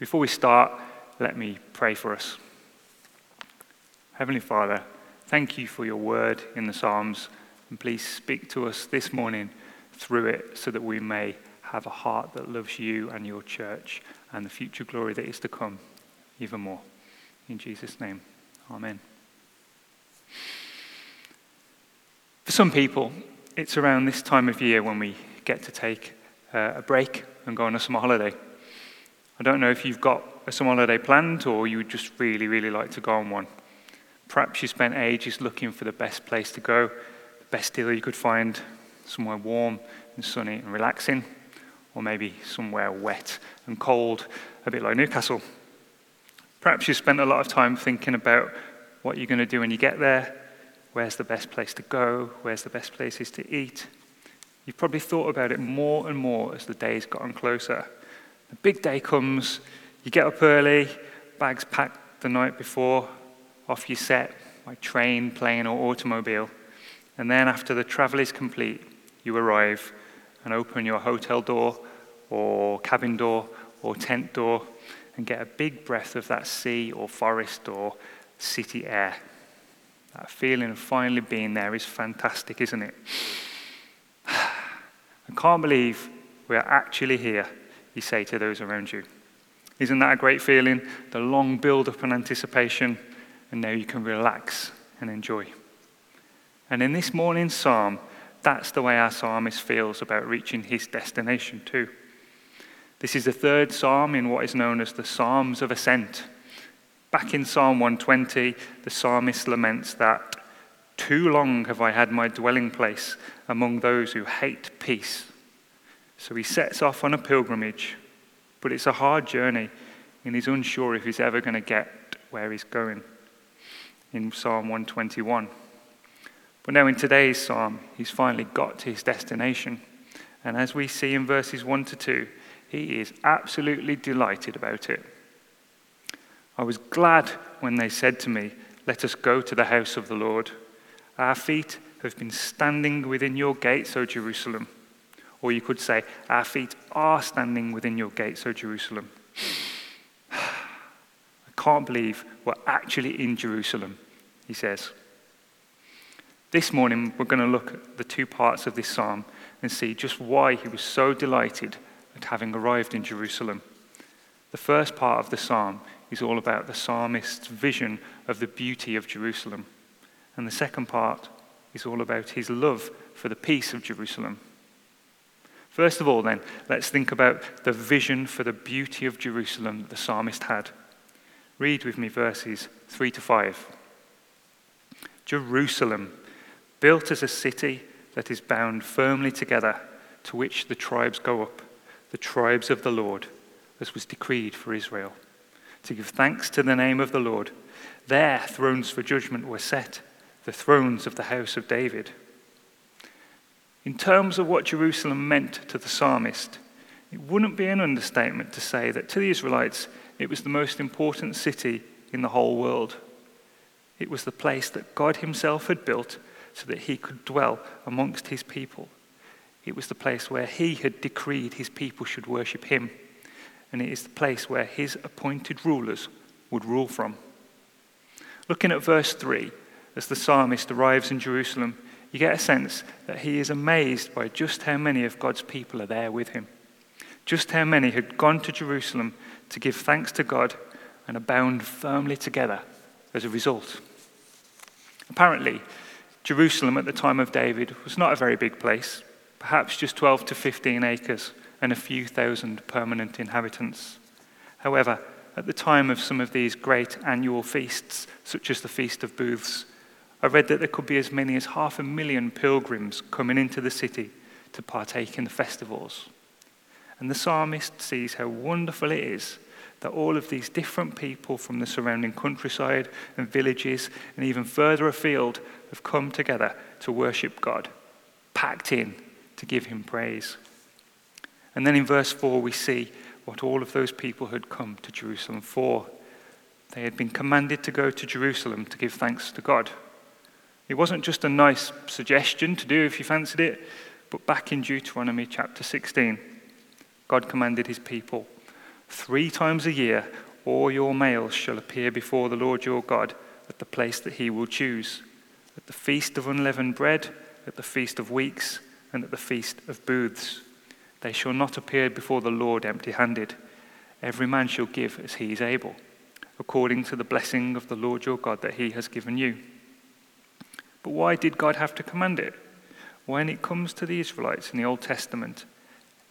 Before we start, let me pray for us. Heavenly Father, thank you for your word in the Psalms, and please speak to us this morning through it so that we may have a heart that loves you and your church and the future glory that is to come even more. In Jesus' name, Amen. For some people, it's around this time of year when we get to take uh, a break and go on a summer holiday. I don't know if you've got a summer holiday planned or you would just really, really like to go on one. Perhaps you spent ages looking for the best place to go, the best deal you could find, somewhere warm and sunny and relaxing, or maybe somewhere wet and cold, a bit like Newcastle. Perhaps you spent a lot of time thinking about what you're going to do when you get there, where's the best place to go, where's the best places to eat. You've probably thought about it more and more as the days gotten closer. The big day comes, you get up early, bags packed the night before, off you set by train, plane, or automobile. And then after the travel is complete, you arrive and open your hotel door or cabin door or tent door and get a big breath of that sea or forest or city air. That feeling of finally being there is fantastic, isn't it? I can't believe we are actually here, you say to those around you. Isn't that a great feeling? The long build up and anticipation, and now you can relax and enjoy. And in this morning's psalm, that's the way our psalmist feels about reaching his destination, too. This is the third psalm in what is known as the Psalms of Ascent. Back in Psalm 120, the psalmist laments that, Too long have I had my dwelling place among those who hate peace. So he sets off on a pilgrimage, but it's a hard journey, and he's unsure if he's ever going to get where he's going in Psalm 121. But now, in today's psalm, he's finally got to his destination. And as we see in verses 1 to 2, he is absolutely delighted about it. I was glad when they said to me, Let us go to the house of the Lord. Our feet have been standing within your gates, O Jerusalem. Or you could say, Our feet are standing within your gates, O Jerusalem. I can't believe we're actually in Jerusalem, he says. This morning, we're going to look at the two parts of this psalm and see just why he was so delighted at having arrived in Jerusalem. The first part of the psalm is all about the psalmist's vision of the beauty of Jerusalem. And the second part is all about his love for the peace of Jerusalem. First of all, then, let's think about the vision for the beauty of Jerusalem that the psalmist had. Read with me verses 3 to 5. Jerusalem, built as a city that is bound firmly together, to which the tribes go up the tribes of the Lord, as was decreed for Israel, to give thanks to the name of the Lord. There thrones for judgment were set, the thrones of the house of David. In terms of what Jerusalem meant to the psalmist, it wouldn't be an understatement to say that to the Israelites, it was the most important city in the whole world. It was the place that God Himself had built so that He could dwell amongst His people. It was the place where he had decreed his people should worship him. And it is the place where his appointed rulers would rule from. Looking at verse 3, as the psalmist arrives in Jerusalem, you get a sense that he is amazed by just how many of God's people are there with him. Just how many had gone to Jerusalem to give thanks to God and are bound firmly together as a result. Apparently, Jerusalem at the time of David was not a very big place perhaps just 12 to 15 acres and a few thousand permanent inhabitants. However, at the time of some of these great annual feasts, such as the Feast of Booths, I read that there could be as many as half a million pilgrims coming into the city to partake in the festivals. And the psalmist sees how wonderful it is that all of these different people from the surrounding countryside and villages and even further afield have come together to worship God, packed in to give him praise. And then in verse 4, we see what all of those people had come to Jerusalem for. They had been commanded to go to Jerusalem to give thanks to God. It wasn't just a nice suggestion to do if you fancied it, but back in Deuteronomy chapter 16, God commanded his people Three times a year, all your males shall appear before the Lord your God at the place that he will choose, at the feast of unleavened bread, at the feast of weeks, and at the feast of booths. They shall not appear before the Lord empty handed. Every man shall give as he is able, according to the blessing of the Lord your God that he has given you. But why did God have to command it? When it comes to the Israelites in the Old Testament,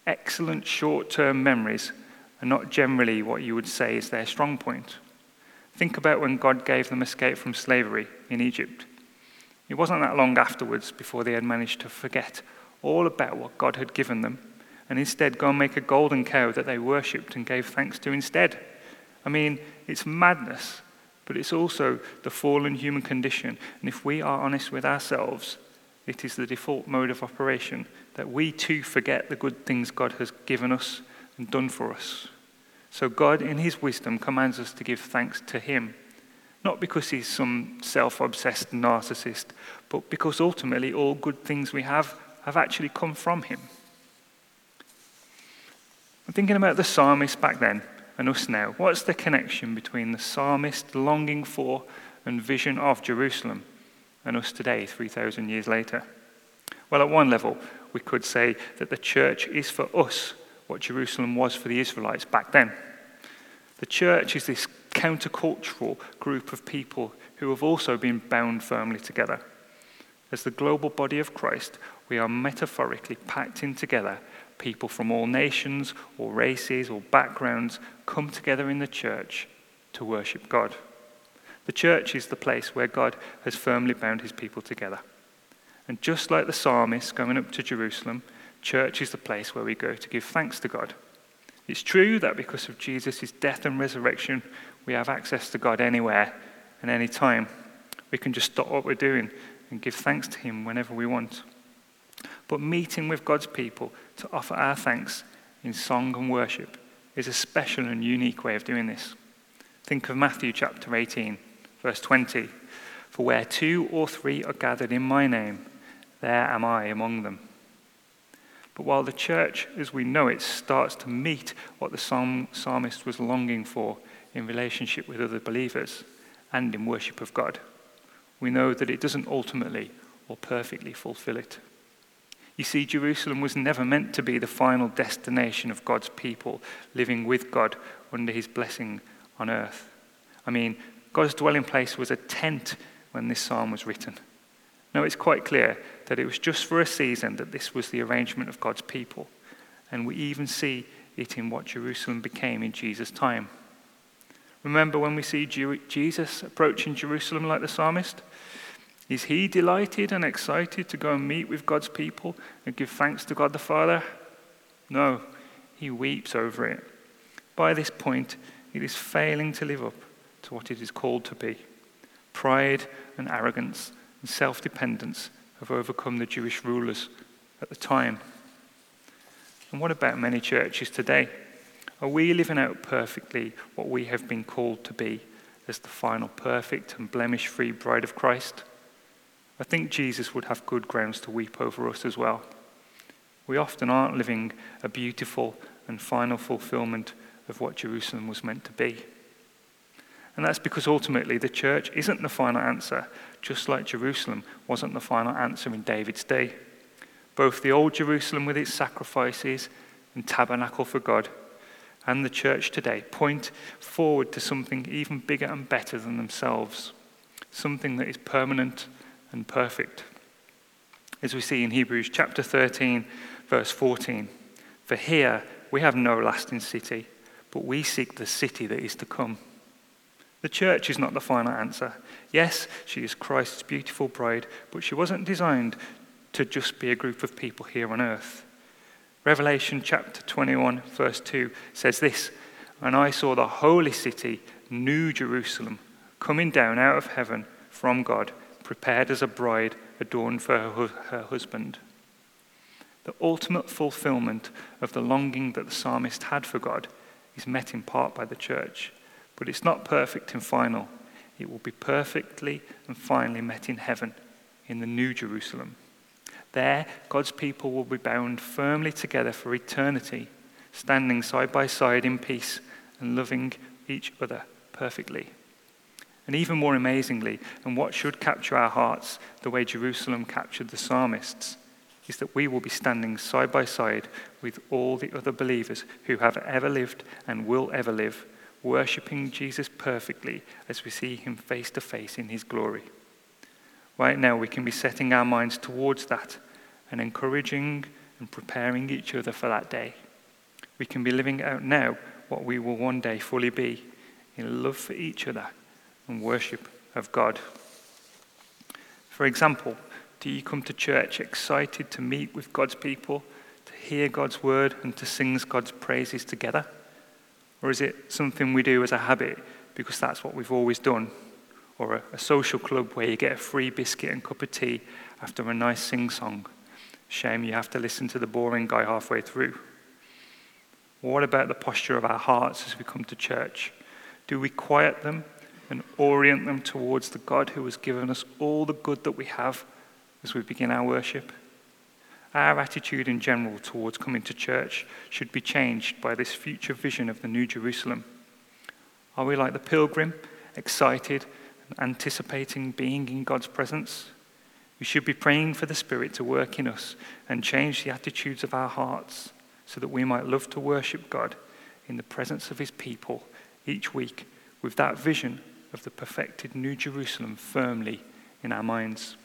excellent short term memories are not generally what you would say is their strong point. Think about when God gave them escape from slavery in Egypt. It wasn't that long afterwards before they had managed to forget all about what God had given them and instead go and make a golden cow that they worshipped and gave thanks to instead. I mean, it's madness, but it's also the fallen human condition. And if we are honest with ourselves, it is the default mode of operation that we too forget the good things God has given us and done for us. So God, in His wisdom, commands us to give thanks to Him. Not because He's some self obsessed narcissist, but because ultimately all good things we have have actually come from Him. I'm thinking about the psalmist back then and us now. What's the connection between the psalmist longing for and vision of Jerusalem and us today, 3,000 years later? Well, at one level, we could say that the church is for us what Jerusalem was for the Israelites back then. The church is this countercultural group of people who have also been bound firmly together. As the global body of Christ, we are metaphorically packed in together people from all nations or races or backgrounds come together in the church to worship God. The church is the place where God has firmly bound his people together. And just like the psalmist going up to Jerusalem, church is the place where we go to give thanks to God. It's true that because of Jesus' death and resurrection, we have access to God anywhere and any time. We can just stop what we're doing and give thanks to Him whenever we want but meeting with God's people to offer our thanks in song and worship is a special and unique way of doing this. Think of Matthew chapter 18, verse 20. For where two or three are gathered in my name, there am I among them. But while the church, as we know it, starts to meet what the psalm, psalmist was longing for in relationship with other believers and in worship of God, we know that it doesn't ultimately or perfectly fulfill it. You see, Jerusalem was never meant to be the final destination of God's people living with God under his blessing on earth. I mean, God's dwelling place was a tent when this psalm was written. No, it's quite clear that it was just for a season that this was the arrangement of God's people. And we even see it in what Jerusalem became in Jesus' time. Remember when we see Jesus approaching Jerusalem like the psalmist? Is he delighted and excited to go and meet with God's people and give thanks to God the Father? No, he weeps over it. By this point, it is failing to live up to what it is called to be. Pride and arrogance and self dependence have overcome the Jewish rulers at the time. And what about many churches today? Are we living out perfectly what we have been called to be as the final perfect and blemish free bride of Christ? I think Jesus would have good grounds to weep over us as well. We often aren't living a beautiful and final fulfillment of what Jerusalem was meant to be. And that's because ultimately the church isn't the final answer, just like Jerusalem wasn't the final answer in David's day. Both the old Jerusalem with its sacrifices and tabernacle for God and the church today point forward to something even bigger and better than themselves, something that is permanent and perfect. As we see in Hebrews chapter 13, verse 14 For here we have no lasting city, but we seek the city that is to come. The church is not the final answer. Yes, she is Christ's beautiful bride, but she wasn't designed to just be a group of people here on earth. Revelation chapter 21, verse 2 says this And I saw the holy city, New Jerusalem, coming down out of heaven from God prepared as a bride adorned for her, her husband. The ultimate fulfillment of the longing that the psalmist had for God is met in part by the church, but it's not perfect and final. It will be perfectly and finally met in heaven, in the New Jerusalem. There, God's people will be bound firmly together for eternity, standing side by side in peace and loving each other perfectly. And even more amazingly, and what should capture our hearts the way Jerusalem captured the psalmists, is that we will be standing side by side with all the other believers who have ever lived and will ever live, worshipping Jesus perfectly as we see him face to face in his glory. Right now, we can be setting our minds towards that and encouraging and preparing each other for that day. We can be living out now what we will one day fully be in love for each other and worship of God. For example, do you come to church excited to meet with God's people, to hear God's word, and to sing God's praises together? Or is it something we do as a habit because that's what we've always done? Or a, a social club where you get a free biscuit and cup of tea after a nice sing song? Shame you have to listen to the boring guy halfway through. What about the posture of our hearts as we come to church? Do we quiet them and orient them towards the God who has given us all the good that we have as we begin our worship. Our attitude in general towards coming to church should be changed by this future vision of the New Jerusalem. Are we like the pilgrim, excited and anticipating being in God's presence? We should be praying for the Spirit to work in us and change the attitudes of our hearts so that we might love to worship God in the presence of His people each week with that vision of the perfected New Jerusalem firmly in our minds.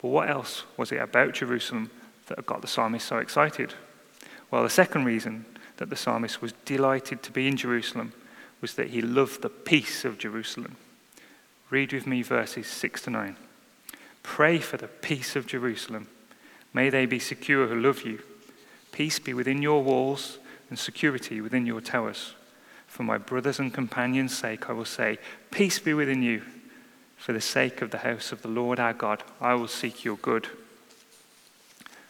But what else was it about Jerusalem that got the psalmist so excited? Well, the second reason that the psalmist was delighted to be in Jerusalem was that he loved the peace of Jerusalem. Read with me verses 6 to 9. Pray for the peace of Jerusalem. May they be secure who love you. Peace be within your walls and security within your towers. For my brothers and companions' sake, I will say, Peace be within you. For the sake of the house of the Lord our God, I will seek your good.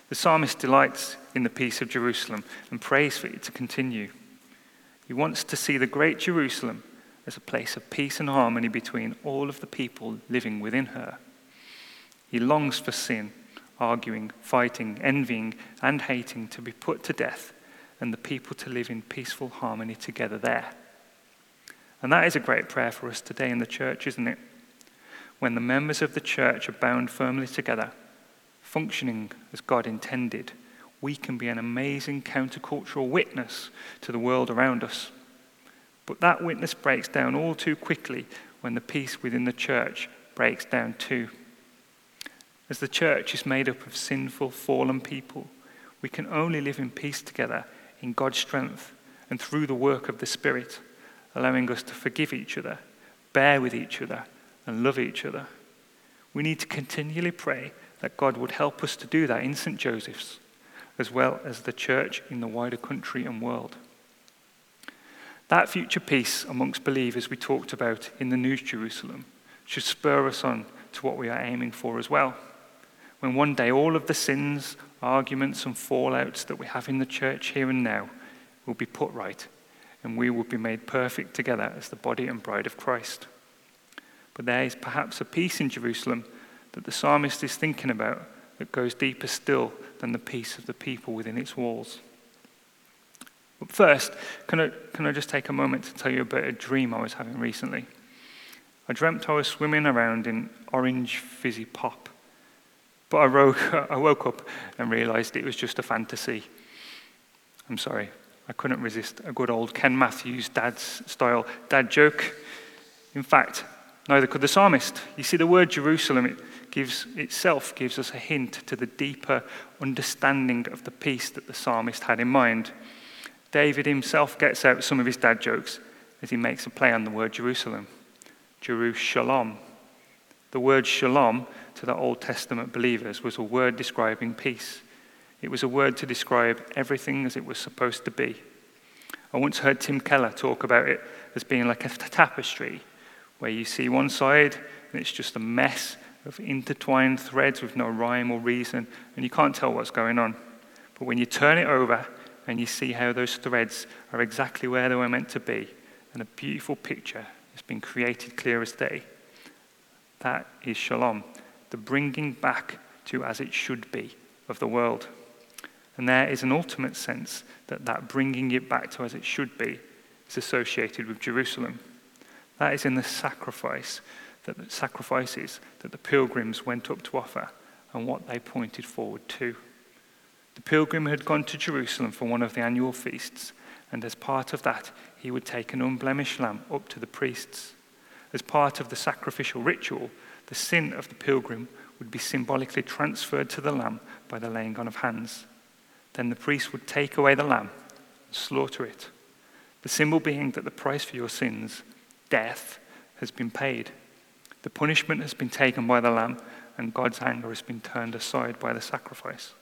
The psalmist delights in the peace of Jerusalem and prays for it to continue. He wants to see the great Jerusalem as a place of peace and harmony between all of the people living within her. He longs for sin, arguing, fighting, envying, and hating to be put to death and the people to live in peaceful harmony together there. And that is a great prayer for us today in the church, isn't it? when the members of the church are bound firmly together, functioning as God intended, we can be an amazing countercultural witness to the world around us. But that witness breaks down all too quickly when the peace within the church breaks down too. As the church is made up of sinful, fallen people, we can only live in peace together in God's strength and through the work of the Spirit, allowing us to forgive each other, bear with each other, and love each other. We need to continually pray that God would help us to do that in St. Joseph's, as well as the church in the wider country and world. That future peace amongst believers we talked about in the New Jerusalem should spur us on to what we are aiming for as well. When one day all of the sins, arguments, and fallouts that we have in the church here and now will be put right, and we will be made perfect together as the body and bride of Christ. But there is perhaps a peace in Jerusalem that the psalmist is thinking about that goes deeper still than the peace of the people within its walls. But first, can I, can I just take a moment to tell you about a dream I was having recently? I dreamt I was swimming around in orange fizzy pop. But I woke, I woke up and realized it was just a fantasy. I'm sorry, I couldn't resist a good old Ken Matthews dad's style dad joke. In fact, Neither could the psalmist. You see, the word Jerusalem it gives, itself gives us a hint to the deeper understanding of the peace that the psalmist had in mind. David himself gets out some of his dad jokes as he makes a play on the word Jerusalem. Jerusalem. The word shalom to the Old Testament believers was a word describing peace. It was a word to describe everything as it was supposed to be. I once heard Tim Keller talk about it as being like a tapestry where you see one side and it's just a mess of intertwined threads with no rhyme or reason, and you can't tell what's going on. But when you turn it over and you see how those threads are exactly where they were meant to be, and a beautiful picture has been created clear as day, that is shalom, the bringing back to as it should be of the world. And there is an ultimate sense that that bringing it back to as it should be is associated with Jerusalem. That is in the sacrifice that the sacrifices that the pilgrims went up to offer and what they pointed forward to. The pilgrim had gone to Jerusalem for one of the annual feasts, and as part of that, he would take an unblemished lamb up to the priests. As part of the sacrificial ritual, the sin of the pilgrim would be symbolically transferred to the lamb by the laying on of hands. Then the priest would take away the lamb and slaughter it. The symbol being that the price for your sins, death, has been paid. The punishment has been taken by the lamb, and God's anger has been turned aside by the sacrifice.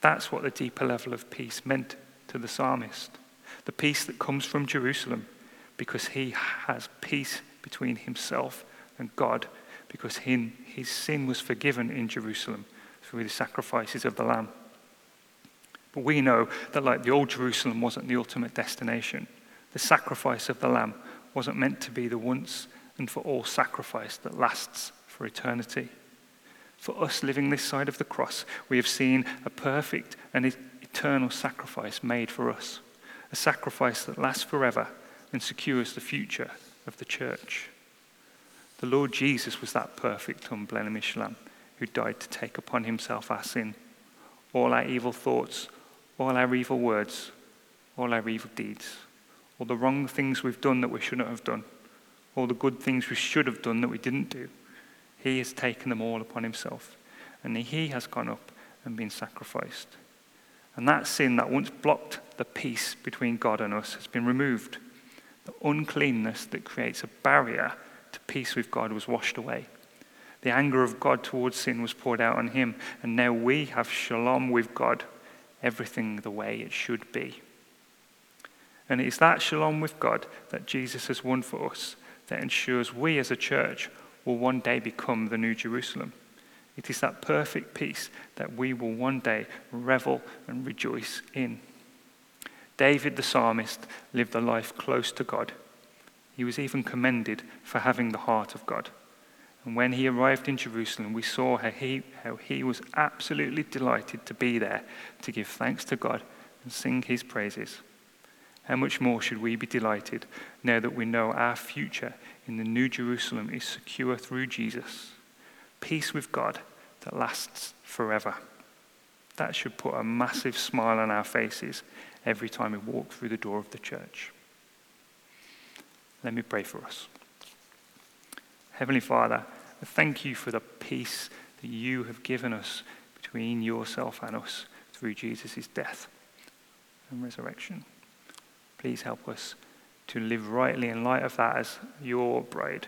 That's what the deeper level of peace meant to the psalmist. The peace that comes from Jerusalem, because he has peace between himself and God, because his sin was forgiven in Jerusalem through the sacrifices of the Lamb. But we know that, like the old Jerusalem wasn't the ultimate destination, the sacrifice of the Lamb wasn't meant to be the once and for all sacrifice that lasts for eternity. For us living this side of the cross, we have seen a perfect and eternal sacrifice made for us, a sacrifice that lasts forever and secures the future of the church. The Lord Jesus was that perfect, unblemished lamb who died to take upon himself our sin, all our evil thoughts, all our evil words, all our evil deeds, all the wrong things we've done that we shouldn't have done, all the good things we should have done that we didn't do. He has taken them all upon himself, and he has gone up and been sacrificed. And that sin that once blocked the peace between God and us has been removed. The uncleanness that creates a barrier to peace with God was washed away. The anger of God towards sin was poured out on him, and now we have shalom with God everything the way it should be. And it's that shalom with God that Jesus has won for us that ensures we as a church will one day become the New Jerusalem. It is that perfect peace that we will one day revel and rejoice in. David the psalmist lived a life close to God. He was even commended for having the heart of God. And when he arrived in Jerusalem, we saw how he, how he was absolutely delighted to be there to give thanks to God and sing his praises. How much more should we be delighted now that we know our future in the New Jerusalem is secure through Jesus? Peace with God that lasts forever. That should put a massive smile on our faces every time we walk through the door of the church. Let me pray for us. Heavenly Father, thank you for the peace that you have given us between yourself and us through Jesus' death and resurrection. Please help us to live rightly in light of that as your bride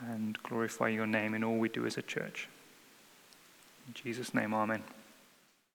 and glorify your name in all we do as a church. In Jesus' name, amen.